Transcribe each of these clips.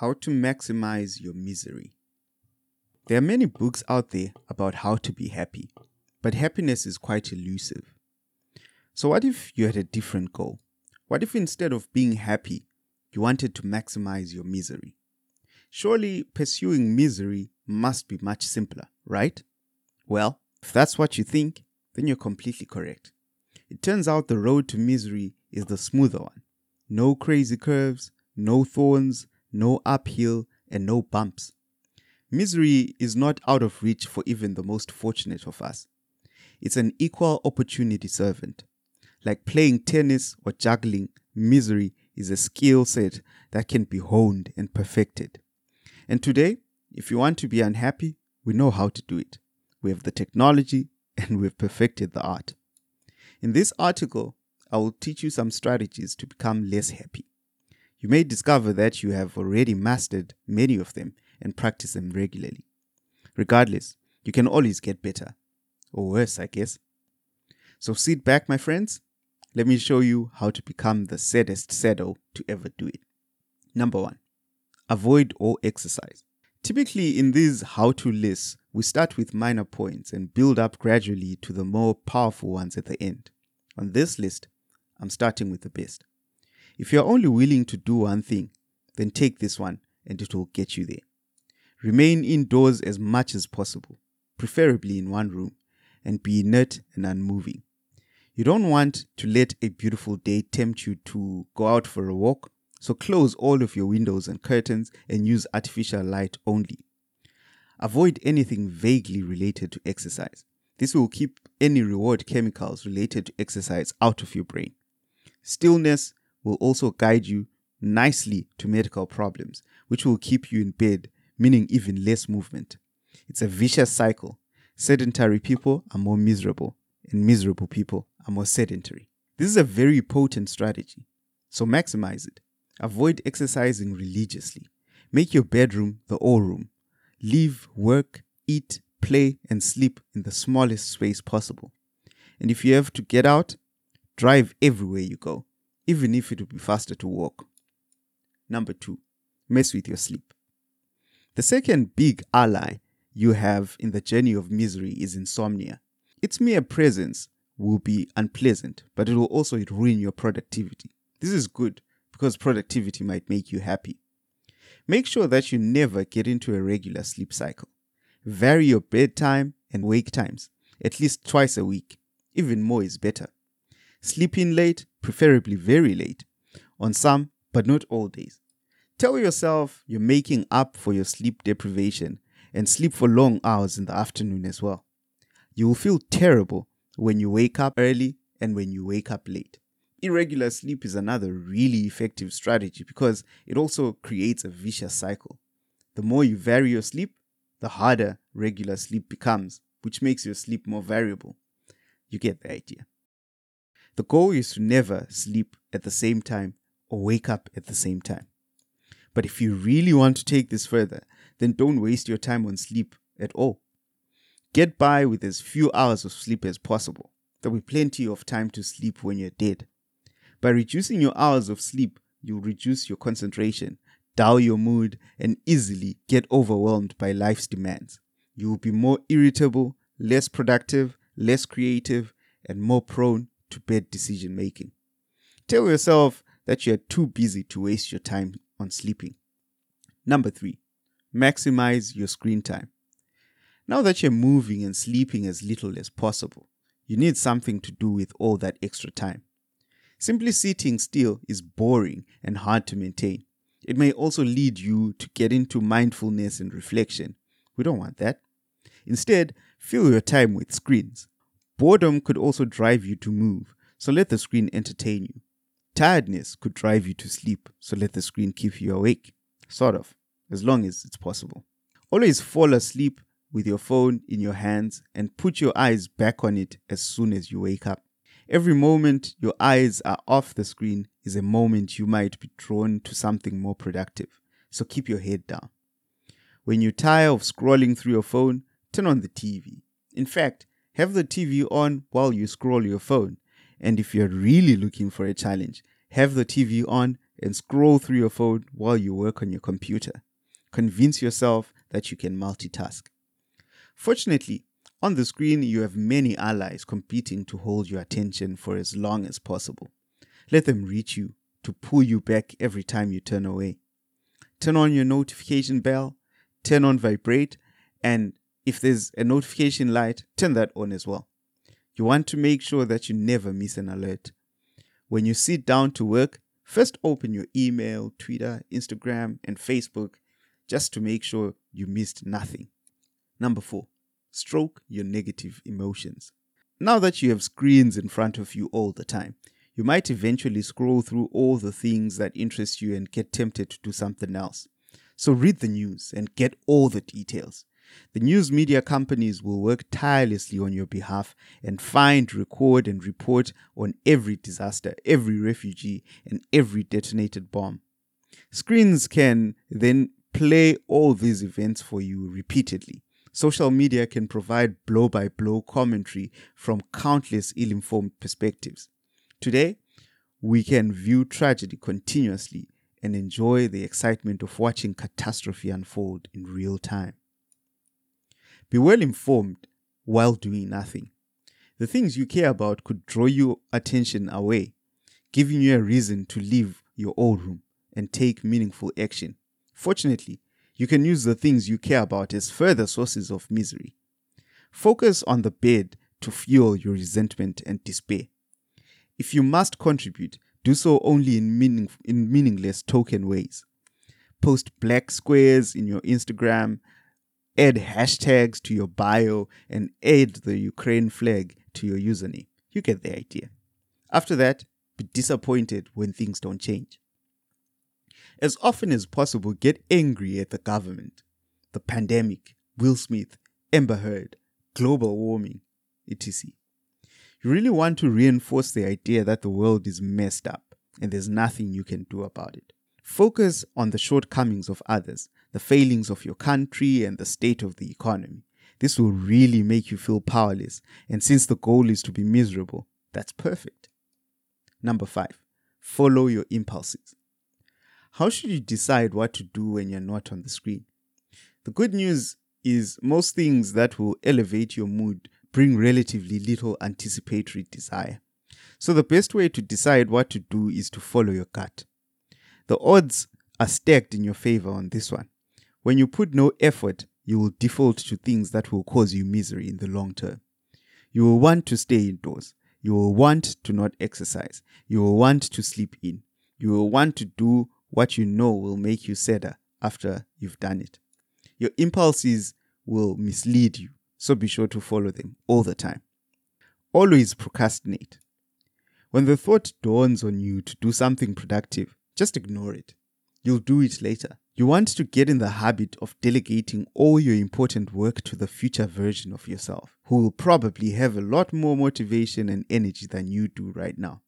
How to maximize your misery. There are many books out there about how to be happy, but happiness is quite elusive. So, what if you had a different goal? What if instead of being happy, you wanted to maximize your misery? Surely pursuing misery must be much simpler, right? Well, if that's what you think, then you're completely correct. It turns out the road to misery is the smoother one. No crazy curves, no thorns, no uphill, and no bumps. Misery is not out of reach for even the most fortunate of us. It's an equal opportunity servant. Like playing tennis or juggling, misery is a skill set that can be honed and perfected. And today, if you want to be unhappy, we know how to do it. We have the technology and we've perfected the art. In this article, I will teach you some strategies to become less happy. You may discover that you have already mastered many of them and practice them regularly. Regardless, you can always get better. Or worse, I guess. So sit back, my friends. Let me show you how to become the saddest saddle to ever do it. Number one, avoid all exercise. Typically, in these how to lists, we start with minor points and build up gradually to the more powerful ones at the end. On this list, I'm starting with the best. If you're only willing to do one thing, then take this one and it will get you there. Remain indoors as much as possible, preferably in one room, and be inert and unmoving. You don't want to let a beautiful day tempt you to go out for a walk, so close all of your windows and curtains and use artificial light only. Avoid anything vaguely related to exercise. This will keep any reward chemicals related to exercise out of your brain. Stillness will also guide you nicely to medical problems, which will keep you in bed, meaning even less movement. It's a vicious cycle. Sedentary people are more miserable, and miserable people are more sedentary. This is a very potent strategy, so maximize it. Avoid exercising religiously. Make your bedroom the all room. Live, work, eat, play, and sleep in the smallest space possible. And if you have to get out, drive everywhere you go even if it would be faster to walk. Number two, mess with your sleep. The second big ally you have in the journey of misery is insomnia. Its mere presence will be unpleasant, but it will also ruin your productivity. This is good because productivity might make you happy. Make sure that you never get into a regular sleep cycle. Vary your bedtime and wake times, at least twice a week. Even more is better. Sleep in late, preferably very late, on some, but not all days. Tell yourself you're making up for your sleep deprivation and sleep for long hours in the afternoon as well. You will feel terrible when you wake up early and when you wake up late. Irregular sleep is another really effective strategy because it also creates a vicious cycle. The more you vary your sleep, the harder regular sleep becomes, which makes your sleep more variable. You get the idea. The goal is to never sleep at the same time or wake up at the same time. But if you really want to take this further, then don't waste your time on sleep at all. Get by with as few hours of sleep as possible. There'll be plenty of time to sleep when you're dead. By reducing your hours of sleep, you'll reduce your concentration, dull your mood, and easily get overwhelmed by life's demands. You will be more irritable, less productive, less creative, and more prone to bad decision making. Tell yourself that you are too busy to waste your time on sleeping. Number three, maximize your screen time. Now that you're moving and sleeping as little as possible, you need something to do with all that extra time. Simply sitting still is boring and hard to maintain. It may also lead you to get into mindfulness and reflection. We don't want that. Instead, fill your time with screens. Boredom could also drive you to move, so let the screen entertain you. Tiredness could drive you to sleep, so let the screen keep you awake. Sort of, as long as it's possible. Always fall asleep with your phone in your hands and put your eyes back on it as soon as you wake up. Every moment your eyes are off the screen is a moment you might be drawn to something more productive, so keep your head down. When you tire of scrolling through your phone, turn on the TV. In fact, have the TV on while you scroll your phone. And if you're really looking for a challenge, have the TV on and scroll through your phone while you work on your computer. Convince yourself that you can multitask. Fortunately, on the screen, you have many allies competing to hold your attention for as long as possible. Let them reach you to pull you back every time you turn away. Turn on your notification bell, turn on vibrate, and if there's a notification light, turn that on as well. You want to make sure that you never miss an alert. When you sit down to work, first open your email, Twitter, Instagram, and Facebook just to make sure you missed nothing. Number four, stroke your negative emotions. Now that you have screens in front of you all the time, you might eventually scroll through all the things that interest you and get tempted to do something else. So read the news and get all the details. The news media companies will work tirelessly on your behalf and find, record, and report on every disaster, every refugee, and every detonated bomb. Screens can then play all these events for you repeatedly. Social media can provide blow by blow commentary from countless ill informed perspectives. Today, we can view tragedy continuously and enjoy the excitement of watching catastrophe unfold in real time. Be well informed while doing nothing. The things you care about could draw your attention away, giving you a reason to leave your old room and take meaningful action. Fortunately, you can use the things you care about as further sources of misery. Focus on the bed to fuel your resentment and despair. If you must contribute, do so only in, meaning, in meaningless token ways. Post black squares in your Instagram, add hashtags to your bio, and add the Ukraine flag to your username. You get the idea. After that, be disappointed when things don't change. As often as possible, get angry at the government, the pandemic, Will Smith, Amber Heard, global warming, etc. You really want to reinforce the idea that the world is messed up and there's nothing you can do about it. Focus on the shortcomings of others, the failings of your country, and the state of the economy. This will really make you feel powerless, and since the goal is to be miserable, that's perfect. Number five, follow your impulses. How should you decide what to do when you're not on the screen? The good news is most things that will elevate your mood bring relatively little anticipatory desire. So, the best way to decide what to do is to follow your gut. The odds are stacked in your favor on this one. When you put no effort, you will default to things that will cause you misery in the long term. You will want to stay indoors. You will want to not exercise. You will want to sleep in. You will want to do what you know will make you sadder after you've done it. Your impulses will mislead you, so be sure to follow them all the time. Always procrastinate. When the thought dawns on you to do something productive, just ignore it. You'll do it later. You want to get in the habit of delegating all your important work to the future version of yourself, who will probably have a lot more motivation and energy than you do right now.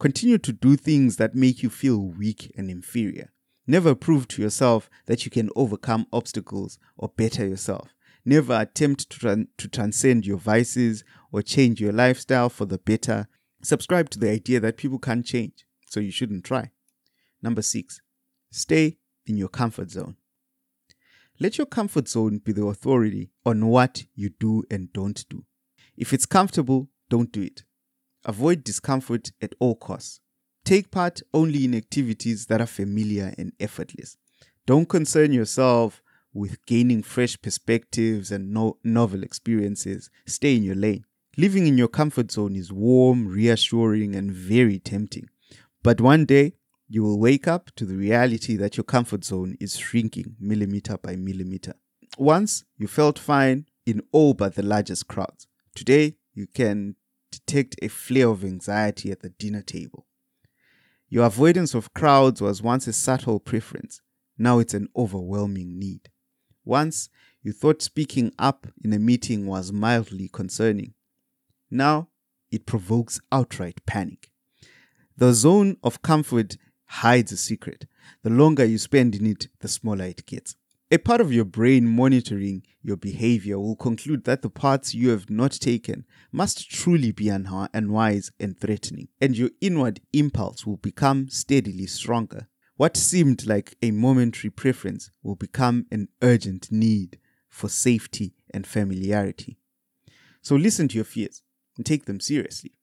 Continue to do things that make you feel weak and inferior. Never prove to yourself that you can overcome obstacles or better yourself. Never attempt to, tran- to transcend your vices or change your lifestyle for the better Subscribe to the idea that people can't change, so you shouldn't try. Number six, stay in your comfort zone. Let your comfort zone be the authority on what you do and don't do. If it's comfortable, don't do it. Avoid discomfort at all costs. Take part only in activities that are familiar and effortless. Don't concern yourself with gaining fresh perspectives and no- novel experiences. Stay in your lane. Living in your comfort zone is warm, reassuring, and very tempting. But one day, you will wake up to the reality that your comfort zone is shrinking millimeter by millimeter. Once, you felt fine in all but the largest crowds. Today, you can detect a flare of anxiety at the dinner table. Your avoidance of crowds was once a subtle preference. Now it's an overwhelming need. Once, you thought speaking up in a meeting was mildly concerning. Now it provokes outright panic. The zone of comfort hides a secret. The longer you spend in it, the smaller it gets. A part of your brain monitoring your behavior will conclude that the paths you have not taken must truly be unwise and threatening, and your inward impulse will become steadily stronger. What seemed like a momentary preference will become an urgent need for safety and familiarity. So listen to your fears and take them seriously.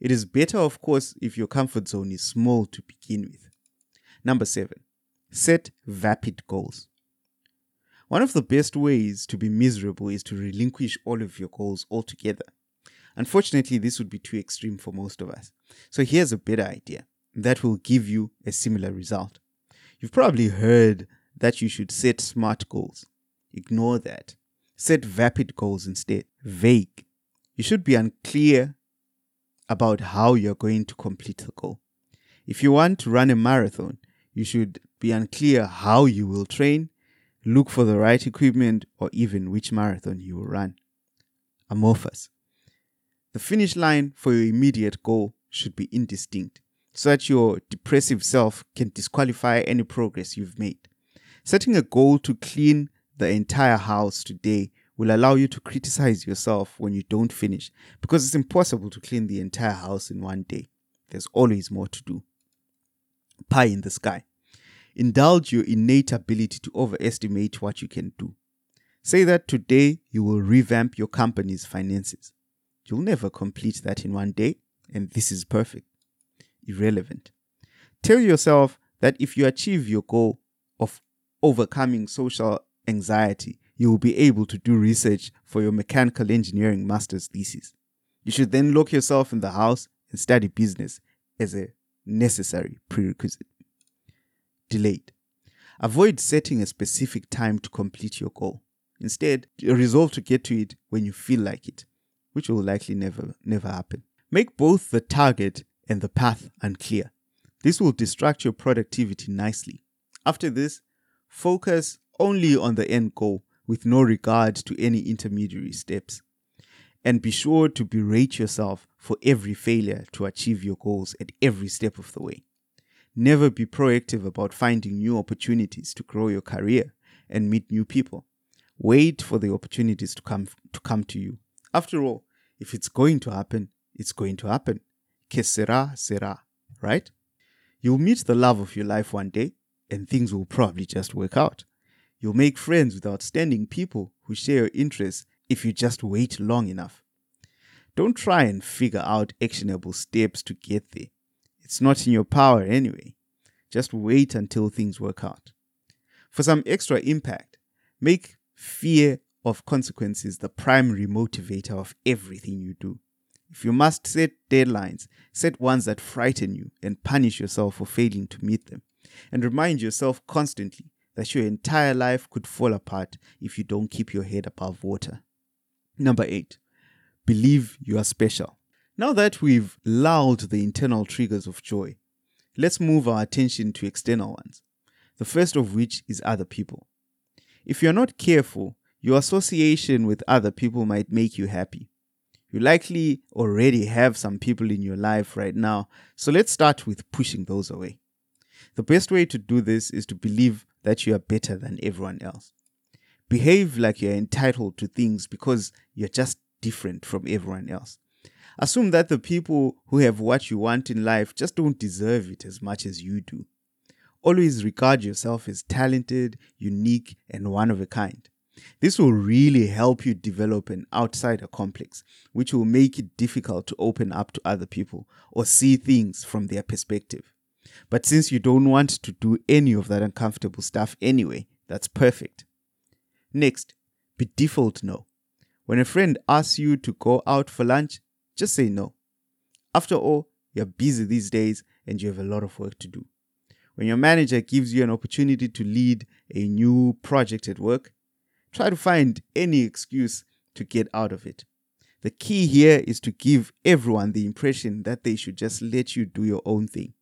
It is better, of course, if your comfort zone is small to begin with. Number seven, set vapid goals. One of the best ways to be miserable is to relinquish all of your goals altogether. Unfortunately, this would be too extreme for most of us. So here's a better idea that will give you a similar result. You've probably heard that you should set SMART goals. Ignore that. Set vapid goals instead. Vague. You should be unclear about how you're going to complete the goal. If you want to run a marathon, you should be unclear how you will train look for the right equipment, or even which marathon you will run. Amorphous. The finish line for your immediate goal should be indistinct, so that your depressive self can disqualify any progress you've made. Setting a goal to clean the entire house today will allow you to criticize yourself when you don't finish because it's impossible to clean the entire house in one day. There's always more to do. Pie in the sky. Indulge your innate ability to overestimate what you can do. Say that today you will revamp your company's finances. You'll never complete that in one day, and this is perfect. Irrelevant. Tell yourself that if you achieve your goal of overcoming social anxiety, you will be able to do research for your mechanical engineering master's thesis. You should then lock yourself in the house and study business as a necessary prerequisite delayed. Avoid setting a specific time to complete your goal. Instead, resolve to get to it when you feel like it, which will likely never never happen. Make both the target and the path unclear. This will distract your productivity nicely. After this, focus only on the end goal with no regard to any intermediary steps. And be sure to berate yourself for every failure to achieve your goals at every step of the way. Never be proactive about finding new opportunities to grow your career and meet new people. Wait for the opportunities to come to come to you. After all, if it's going to happen, it's going to happen. Que sera, sera, right? You'll meet the love of your life one day, and things will probably just work out. You'll make friends with outstanding people who share your interests if you just wait long enough. Don't try and figure out actionable steps to get there. It's not in your power anyway. Just wait until things work out. For some extra impact, make fear of consequences the primary motivator of everything you do. If you must set deadlines, set ones that frighten you and punish yourself for failing to meet them. And remind yourself constantly that your entire life could fall apart if you don't keep your head above water. Number eight, believe you are special. Now that we've lulled the internal triggers of joy, let's move our attention to external ones, the first of which is other people. If you're not careful, your association with other people might make you happy. You likely already have some people in your life right now, so let's start with pushing those away. The best way to do this is to believe that you are better than everyone else. Behave like you're entitled to things because you're just different from everyone else. Assume that the people who have what you want in life just don't deserve it as much as you do. Always regard yourself as talented, unique, and one of a kind. This will really help you develop an outsider complex, which will make it difficult to open up to other people or see things from their perspective. But since you don't want to do any of that uncomfortable stuff anyway, that's perfect. Next, be default no. When a friend asks you to go out for lunch, just say no. After all, you're busy these days and you have a lot of work to do. When your manager gives you an opportunity to lead a new project at work, try to find any excuse to get out of it. The key here is to give everyone the impression that they should just let you do your own thing.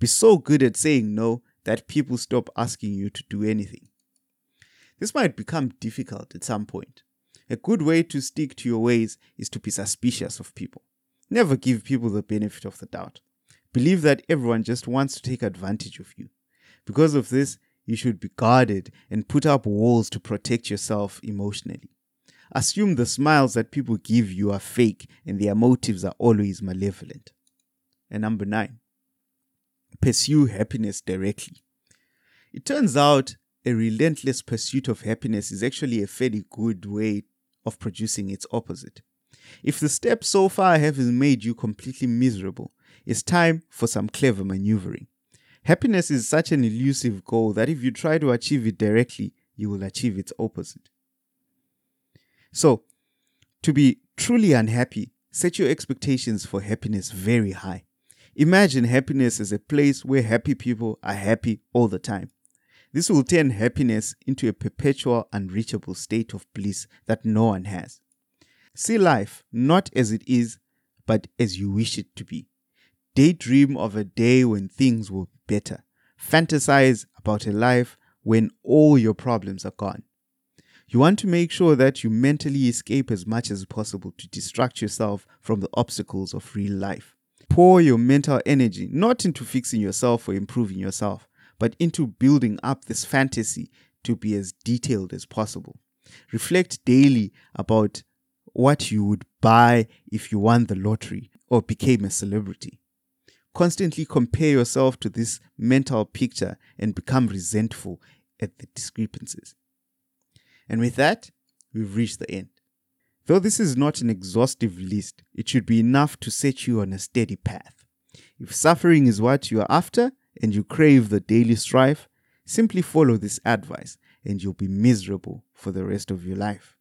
Be so good at saying no that people stop asking you to do anything. This might become difficult at some point, a good way to stick to your ways is to be suspicious of people. Never give people the benefit of the doubt. Believe that everyone just wants to take advantage of you. Because of this, you should be guarded and put up walls to protect yourself emotionally. Assume the smiles that people give you are fake and their motives are always malevolent. And number nine, pursue happiness directly. It turns out a relentless pursuit of happiness is actually a fairly good way of producing its opposite. If the step so far have made you completely miserable, it's time for some clever maneuvering. Happiness is such an elusive goal that if you try to achieve it directly, you will achieve its opposite. So, to be truly unhappy, set your expectations for happiness very high. Imagine happiness as a place where happy people are happy all the time. This will turn happiness into a perpetual, unreachable state of bliss that no one has. See life not as it is, but as you wish it to be. Daydream of a day when things will be better. Fantasize about a life when all your problems are gone. You want to make sure that you mentally escape as much as possible to distract yourself from the obstacles of real life. Pour your mental energy not into fixing yourself or improving yourself, but into building up this fantasy to be as detailed as possible. Reflect daily about what you would buy if you won the lottery or became a celebrity. Constantly compare yourself to this mental picture and become resentful at the discrepancies. And with that, we've reached the end. Though this is not an exhaustive list, it should be enough to set you on a steady path. If suffering is what you are after, and you crave the daily strife, simply follow this advice and you'll be miserable for the rest of your life.